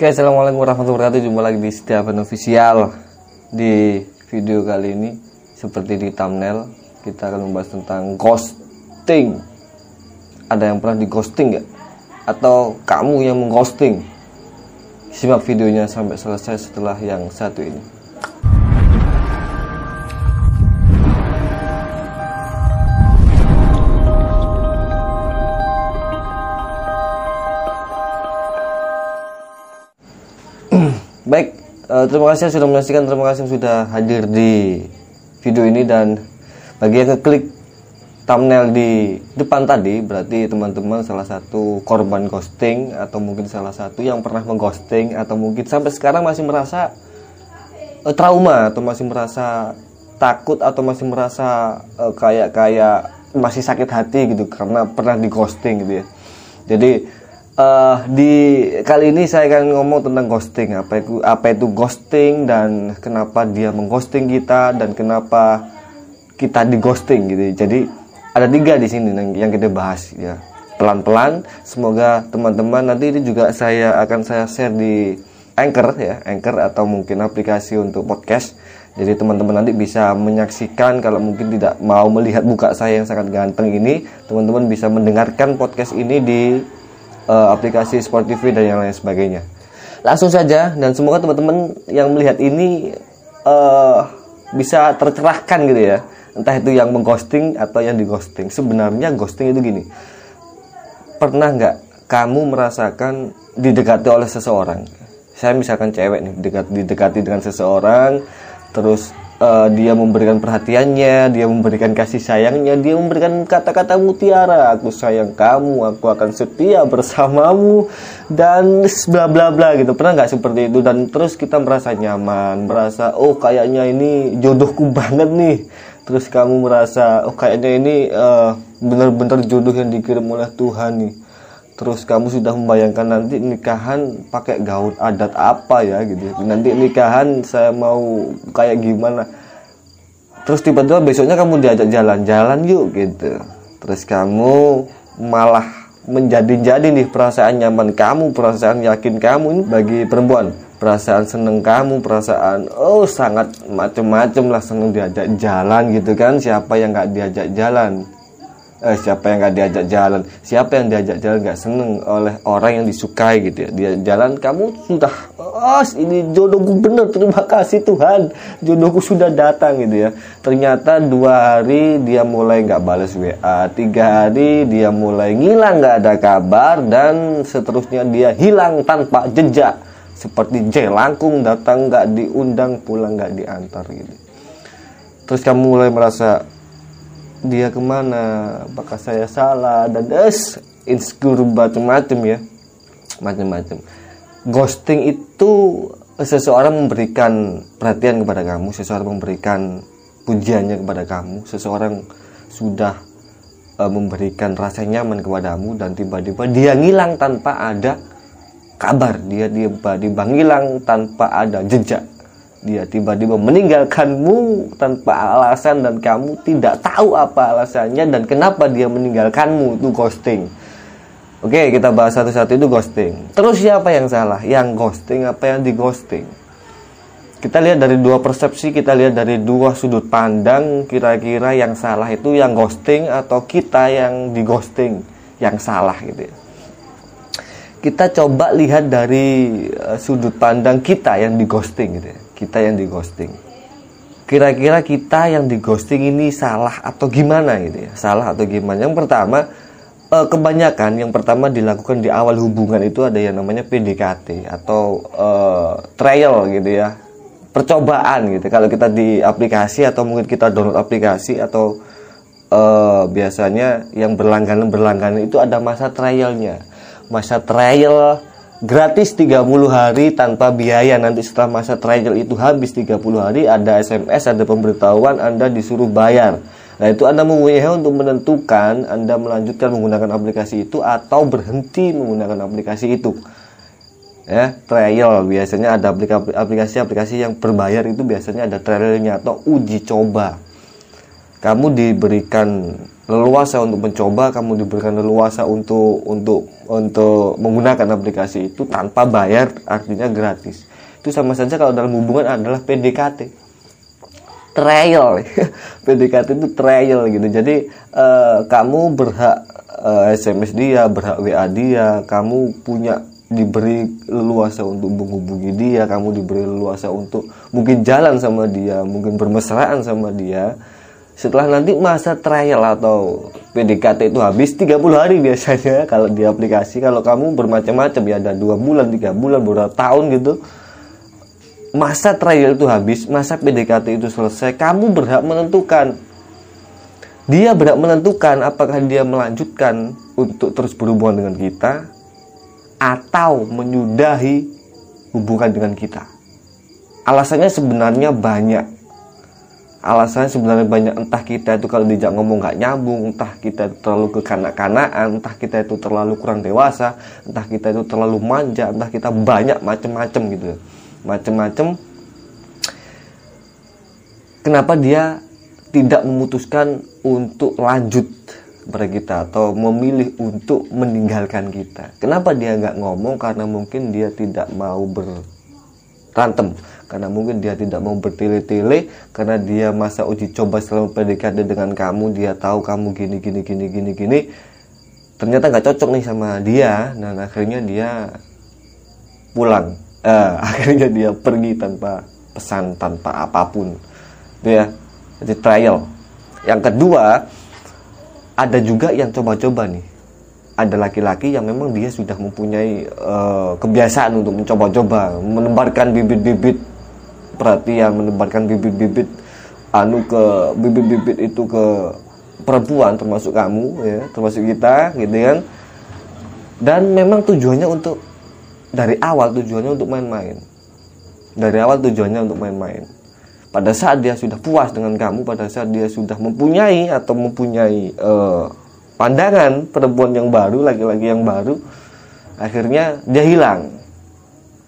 Oke, assalamualaikum warahmatullahi wabarakatuh. Jumpa lagi di setiap official. Di video kali ini, seperti di thumbnail, kita akan membahas tentang ghosting. Ada yang pernah di ghosting nggak? Atau kamu yang mengghosting? Simak videonya sampai selesai setelah yang satu ini. Baik, uh, terima kasih sudah menyaksikan, terima kasih sudah hadir di video ini dan bagi yang ngeklik thumbnail di depan tadi berarti teman-teman salah satu korban ghosting atau mungkin salah satu yang pernah mengghosting atau mungkin sampai sekarang masih merasa uh, trauma atau masih merasa takut atau masih merasa uh, kayak kayak masih sakit hati gitu karena pernah di ghosting gitu ya. Jadi uh, di kali ini saya akan ngomong tentang ghosting. Apa itu apa itu ghosting dan kenapa dia mengghosting kita dan kenapa kita di ghosting gitu. Jadi ada tiga di sini yang kita bahas ya. Pelan-pelan semoga teman-teman nanti ini juga saya akan saya share di Anchor ya. Anchor atau mungkin aplikasi untuk podcast. Jadi teman-teman nanti bisa menyaksikan kalau mungkin tidak mau melihat muka saya yang sangat ganteng ini teman-teman bisa mendengarkan podcast ini di uh, aplikasi Sport TV dan yang lain sebagainya. Langsung saja dan semoga teman-teman yang melihat ini uh, bisa tercerahkan gitu ya. Entah itu yang mengghosting atau yang dighosting. Sebenarnya ghosting itu gini. Pernah nggak kamu merasakan didekati oleh seseorang? Saya misalkan cewek nih, didekati dengan seseorang, terus uh, dia memberikan perhatiannya, dia memberikan kasih sayangnya, dia memberikan kata-kata mutiara, aku sayang kamu, aku akan setia bersamamu dan bla bla bla gitu. Pernah nggak seperti itu? Dan terus kita merasa nyaman, merasa oh kayaknya ini jodohku banget nih. Terus kamu merasa oh kayaknya ini uh, benar-benar jodoh yang dikirim oleh Tuhan nih terus kamu sudah membayangkan nanti nikahan pakai gaun adat apa ya gitu. Nanti nikahan saya mau kayak gimana. Terus tiba-tiba besoknya kamu diajak jalan-jalan yuk gitu. Terus kamu malah menjadi-jadi nih perasaan nyaman kamu perasaan yakin kamu ini bagi perempuan. Perasaan seneng kamu perasaan oh sangat macem-macem lah seneng diajak jalan gitu kan. Siapa yang nggak diajak jalan eh, siapa yang nggak diajak jalan? Siapa yang diajak jalan nggak seneng oleh orang yang disukai gitu ya? Dia jalan kamu sudah oh ini jodohku bener terima kasih Tuhan. Jodohku sudah datang gitu ya. Ternyata dua hari dia mulai nggak balas WA tiga hari dia mulai ngilang nggak ada kabar dan seterusnya dia hilang tanpa jejak. Seperti jelangkung datang nggak diundang pulang nggak diantar gitu. Terus kamu mulai merasa dia ke mana apakah saya salah dan es insecure macam-macam ya. Macam-macam. Ghosting itu seseorang memberikan perhatian kepada kamu seseorang memberikan pujiannya kepada kamu seseorang sudah uh, memberikan rasa nyaman kepadamu dan tiba-tiba dia ngilang tanpa ada kabar. Dia tiba-tiba ngilang tanpa ada jejak dia tiba-tiba meninggalkanmu tanpa alasan dan kamu tidak tahu apa alasannya dan kenapa dia meninggalkanmu. Itu ghosting. Oke kita bahas satu-satu itu ghosting. Terus siapa yang salah? Yang ghosting apa yang di ghosting? Kita lihat dari dua persepsi kita lihat dari dua sudut pandang kira-kira yang salah itu yang ghosting atau kita yang di ghosting yang salah gitu ya. Kita coba lihat dari uh, sudut pandang kita yang di ghosting gitu ya kita yang di ghosting kira-kira kita yang di ghosting ini salah atau gimana gitu ya? Salah atau gimana? Yang pertama eh, kebanyakan yang pertama dilakukan di awal hubungan itu ada yang namanya PDKT atau uh, trial gitu ya. Percobaan gitu. Kalau kita di aplikasi atau mungkin kita download aplikasi atau uh, biasanya yang berlangganan berlangganan itu ada masa trialnya. Masa trial gratis 30 hari tanpa biaya. Nanti setelah masa trial itu habis 30 hari ada SMS ada pemberitahuan Anda disuruh bayar. Nah itu Anda mempunyai untuk menentukan Anda melanjutkan menggunakan aplikasi itu atau berhenti menggunakan aplikasi itu. Ya trial. Biasanya ada aplikasi-aplikasi yang berbayar itu biasanya ada trialnya atau uji coba. Kamu diberikan leluasa untuk mencoba kamu diberikan leluasa untuk untuk untuk menggunakan aplikasi itu tanpa bayar artinya gratis. Itu sama saja kalau dalam hubungan adalah PDKT trial. PDKT itu trial gitu. Jadi uh, kamu berhak uh, eh, SMS dia berhak WA dia kamu punya diberi leluasa untuk menghubungi dia kamu diberi leluasa untuk mungkin jalan sama dia mungkin bermesraan sama dia setelah nanti masa trial atau PDKT itu habis 30 hari biasanya kalau di aplikasi. Kalau kamu bermacam-macam ya ada dua bulan tiga bulan beberapa tahun gitu. Masa trial itu habis masa PDKT itu selesai kamu berhak menentukan. Dia berhak menentukan apakah dia melanjutkan untuk terus berhubungan dengan kita atau menyudahi hubungan dengan kita. Alasannya sebenarnya banyak alasannya sebenarnya banyak entah kita itu kalau dijak ngomong nggak nyambung entah kita itu terlalu kekanak-kanaan entah kita itu terlalu kurang dewasa entah kita itu terlalu manja entah kita banyak macem-macem gitu macem-macem. Kenapa dia tidak memutuskan untuk lanjut pada kita atau memilih untuk meninggalkan kita? Kenapa dia nggak ngomong? Karena mungkin dia tidak mau berantem karena mungkin dia tidak mau bertele-tele karena dia masa uji coba selama PDKT dengan kamu dia tahu kamu gini gini gini gini gini. Ternyata nggak cocok nih sama dia dan akhirnya dia pulang. Eh, akhirnya dia pergi tanpa pesan tanpa apa pun. Itu ya. Jadi trial. Yang kedua ada juga yang coba-coba nih. Ada laki-laki yang memang dia sudah mempunyai uh, kebiasaan untuk mencoba-coba menebarkan bibit-bibit perhatian menebarkan bibit-bibit anu ke bibit-bibit itu ke perempuan termasuk kamu ya termasuk kita gitu kan. Dan memang tujuannya untuk dari awal tujuannya untuk main-main. Dari awal tujuannya untuk main-main. Pada saat dia sudah puas dengan kamu pada saat dia sudah mempunyai atau mempunyai uh, pandangan perempuan yang baru laki-laki yang baru akhirnya dia hilang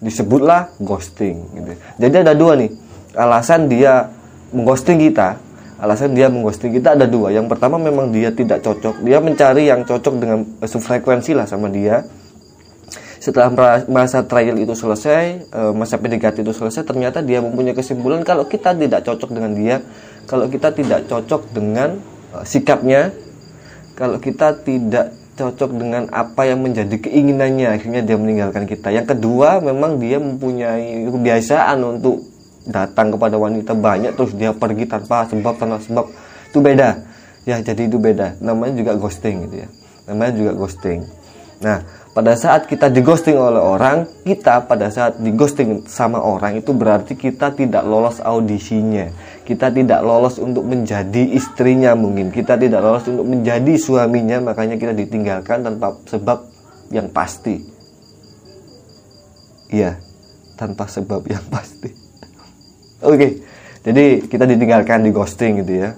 disebutlah ghosting gitu. Jadi ada dua nih alasan dia mengghosting kita. Alasan dia mengghosting kita ada dua. Yang pertama memang dia tidak cocok. Dia mencari yang cocok dengan sefrekuensi lah sama dia. Setelah masa trial itu selesai, eh, masa PDKT itu selesai, ternyata dia mempunyai kesimpulan kalau kita tidak cocok dengan dia, kalau kita tidak cocok dengan eh, sikapnya, kalau kita tidak cocok dengan apa yang menjadi keinginannya. Akhirnya dia meninggalkan kita. Yang kedua memang dia mempunyai kebiasaan untuk datang kepada wanita banyak terus dia pergi tanpa sebab tanpa sebab itu beda. Ya jadi itu beda. Namanya juga ghosting gitu ya. Namanya juga ghosting. Nah pada saat kita digosting oleh orang kita pada saat digosting sama orang itu berarti kita tidak lolos audisinya kita tidak lolos untuk menjadi istrinya mungkin. Kita tidak lolos untuk menjadi suaminya makanya kita ditinggalkan tanpa sebab yang pasti. Iya tanpa sebab yang pasti. Oke okay. jadi kita ditinggalkan di ghosting gitu ya.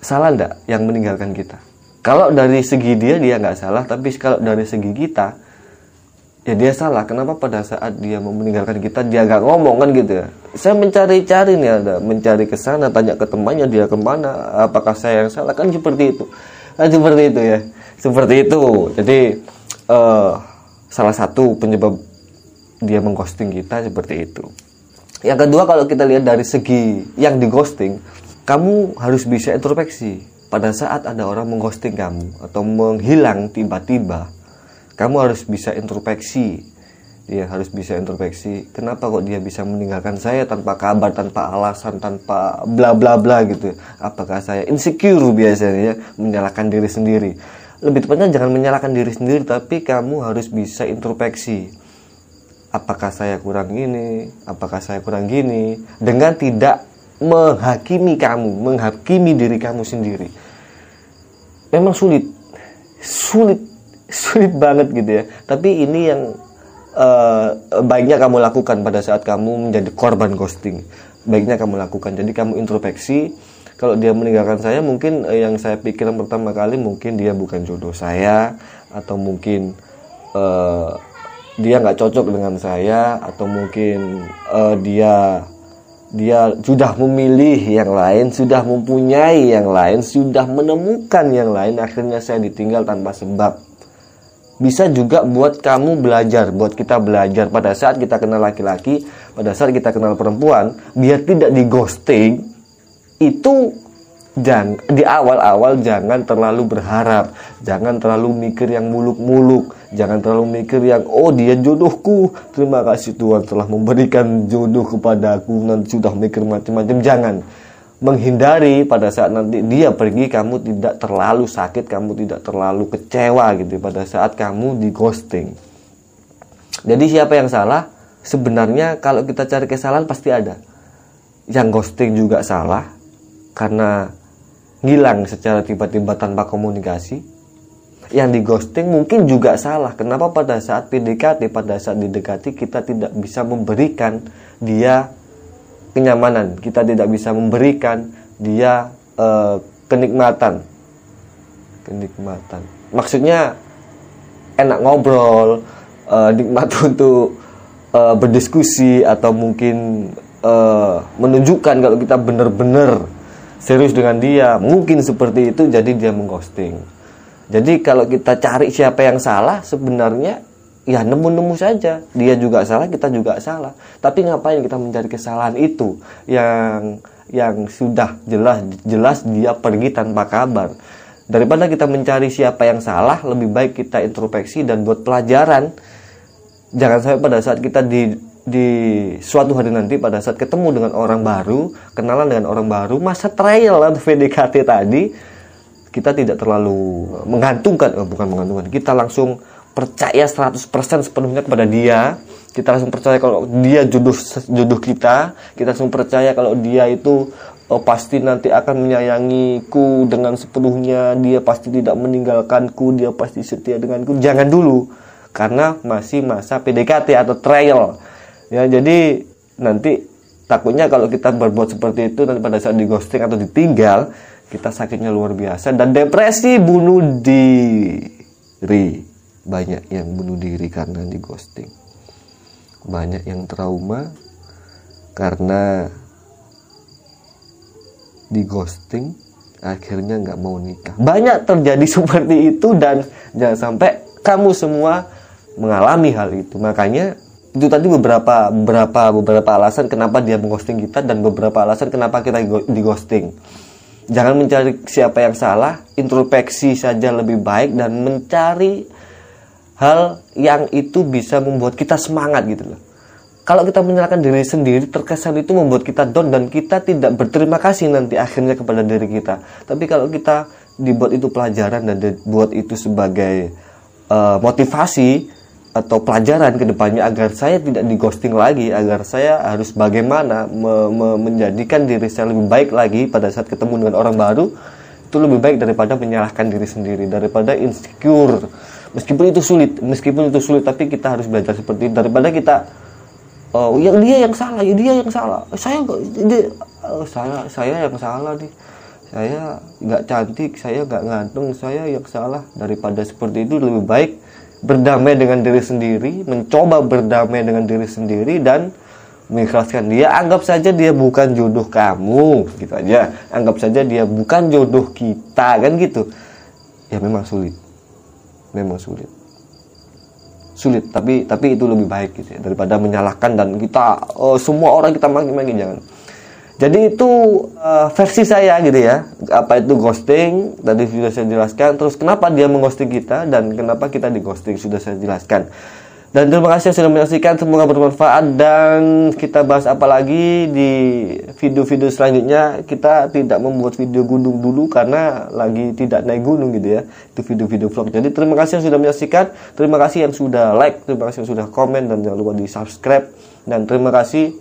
Salah ndak yang meninggalkan kita? Kalau dari segi dia dia nggak salah tapi kalau dari segi kita ya dia salah. Kenapa pada saat dia mau meninggalkan kita dia nggak ngomong kan gitu ya? Saya mencari-cari nih ada mencari ke sana tanya ke temannya dia ke mana apakah saya yang salah? Kan seperti itu. Kan seperti itu ya. Seperti itu. Jadi uh, salah satu penyebab dia mengghosting kita seperti itu. Yang kedua kalau kita lihat dari segi yang di ghosting kamu harus bisa introspeksi. Pada saat ada orang mengghosting kamu atau menghilang tiba-tiba, kamu harus bisa introspeksi. Ya, harus bisa introspeksi. Kenapa kok dia bisa meninggalkan saya tanpa kabar, tanpa alasan, tanpa bla bla bla gitu. Apakah saya insecure biasanya ya, menyalahkan diri sendiri. Lebih tepatnya jangan menyalahkan diri sendiri, tapi kamu harus bisa introspeksi. Apakah saya kurang ini? Apakah saya kurang gini? Dengan tidak menghakimi kamu, menghakimi diri kamu sendiri. Memang sulit, sulit, sulit banget gitu ya. Tapi ini yang uh, baiknya kamu lakukan pada saat kamu menjadi korban ghosting. Baiknya kamu lakukan. Jadi kamu introspeksi. Kalau dia meninggalkan saya, mungkin uh, yang saya pikirkan pertama kali mungkin dia bukan jodoh saya, atau mungkin uh, dia nggak cocok dengan saya, atau mungkin uh, dia dia sudah memilih yang lain, sudah mempunyai yang lain, sudah menemukan yang lain, akhirnya saya ditinggal tanpa sebab. Bisa juga buat kamu belajar, buat kita belajar. Pada saat kita kenal laki-laki, pada saat kita kenal perempuan, biar tidak di ghosting, itu jangan di awal-awal jangan terlalu berharap, jangan terlalu mikir yang muluk-muluk, jangan terlalu mikir yang oh dia jodohku, terima kasih Tuhan telah memberikan jodoh kepadaku, nanti sudah mikir macam-macam, jangan menghindari pada saat nanti dia pergi kamu tidak terlalu sakit, kamu tidak terlalu kecewa gitu pada saat kamu di ghosting. Jadi siapa yang salah? Sebenarnya kalau kita cari kesalahan pasti ada. Yang ghosting juga salah karena ngilang secara tiba-tiba tanpa komunikasi yang di ghosting mungkin juga salah kenapa pada saat PDKT pada saat didekati kita tidak bisa memberikan dia kenyamanan. Kita tidak bisa memberikan dia uh, kenikmatan. Kenikmatan. Maksudnya enak ngobrol uh, nikmat untuk uh, berdiskusi atau mungkin uh, menunjukkan kalau kita benar-benar serius dengan dia. Mungkin seperti itu jadi dia mengghosting. Jadi kalau kita cari siapa yang salah sebenarnya ya nemu-nemu saja. Dia juga salah kita juga salah. Tapi ngapain kita mencari kesalahan itu? Yang yang sudah jelas jelas dia pergi tanpa kabar. Daripada kita mencari siapa yang salah lebih baik kita introspeksi dan buat pelajaran. Jangan sampai pada saat kita di di suatu hari nanti pada saat ketemu dengan orang baru, kenalan dengan orang baru, masa trial atau VDKT tadi kita tidak terlalu menggantungkan, oh, bukan menggantungkan, kita langsung percaya 100% sepenuhnya kepada dia. Kita langsung percaya kalau dia jodoh jodoh kita, kita langsung percaya kalau dia itu oh, pasti nanti akan menyayangiku dengan sepenuhnya, dia pasti tidak meninggalkanku, dia pasti setia denganku. Jangan dulu karena masih masa PDKT atau trial. Ya jadi nanti takutnya kalau kita berbuat seperti itu nanti pada saat di ghosting atau ditinggal kita sakitnya luar biasa dan depresi bunuh diri banyak yang bunuh diri karena di ghosting. Banyak yang trauma karena di ghosting akhirnya nggak mau nikah. Banyak terjadi seperti itu dan jangan sampai kamu semua mengalami hal itu. Makanya itu tadi beberapa beberapa beberapa alasan kenapa dia mengghosting kita dan beberapa alasan kenapa kita di ghosting. Jangan mencari siapa yang salah, introspeksi saja lebih baik dan mencari hal yang itu bisa membuat kita semangat gitu loh. Kalau kita menyalahkan diri sendiri, terkesan itu membuat kita down dan kita tidak berterima kasih nanti akhirnya kepada diri kita. Tapi kalau kita dibuat itu pelajaran dan dibuat itu sebagai uh, motivasi, atau pelajaran ke depannya agar saya tidak di ghosting lagi, agar saya harus bagaimana me me menjadikan diri saya lebih baik lagi pada saat ketemu dengan orang baru itu lebih baik daripada menyalahkan diri sendiri, daripada insecure. Meskipun itu sulit, meskipun itu sulit tapi kita harus belajar seperti itu daripada kita oh yang dia yang salah, ya dia yang salah. Saya dia oh, saya saya yang salah nih. Saya nggak cantik, saya nggak ganteng, saya yang salah daripada seperti itu lebih baik berdamai dengan diri sendiri, mencoba berdamai dengan diri sendiri dan mengikhlaskan dia. Anggap saja dia bukan jodoh kamu, gitu aja. Anggap saja dia bukan jodoh kita, kan gitu. Ya memang sulit, memang sulit, sulit. Tapi tapi itu lebih baik gitu ya, daripada menyalahkan dan kita oh, semua orang kita maki-maki jangan. Jadi itu uh, versi saya gitu ya. Apa itu ghosting? Tadi sudah saya jelaskan. Terus kenapa dia mengghosting kita dan kenapa kita di ghosting sudah saya jelaskan. Dan terima kasih sudah menyaksikan, semoga bermanfaat dan kita bahas apa lagi di video-video selanjutnya. Kita tidak membuat video gunung dulu karena lagi tidak naik gunung gitu ya. Itu video-video vlog. Jadi terima kasih yang sudah menyaksikan, terima kasih yang sudah like, terima kasih yang sudah komen dan jangan lupa di subscribe dan terima kasih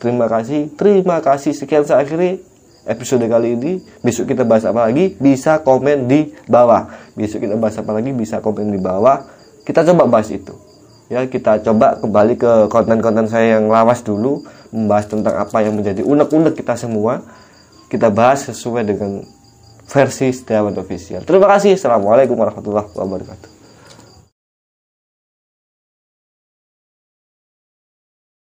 Terima kasih, terima kasih. Sekian saya akhiri episode kali ini. Besok kita bahas apa lagi? Bisa komen di bawah. Besok kita bahas apa lagi? Bisa komen di bawah. Kita coba bahas itu. Ya, kita coba kembali ke konten-konten saya yang lawas dulu, membahas tentang apa yang menjadi unek-unek kita semua. Kita bahas sesuai dengan versi Setiawan Official. Terima kasih. Assalamualaikum warahmatullahi wabarakatuh.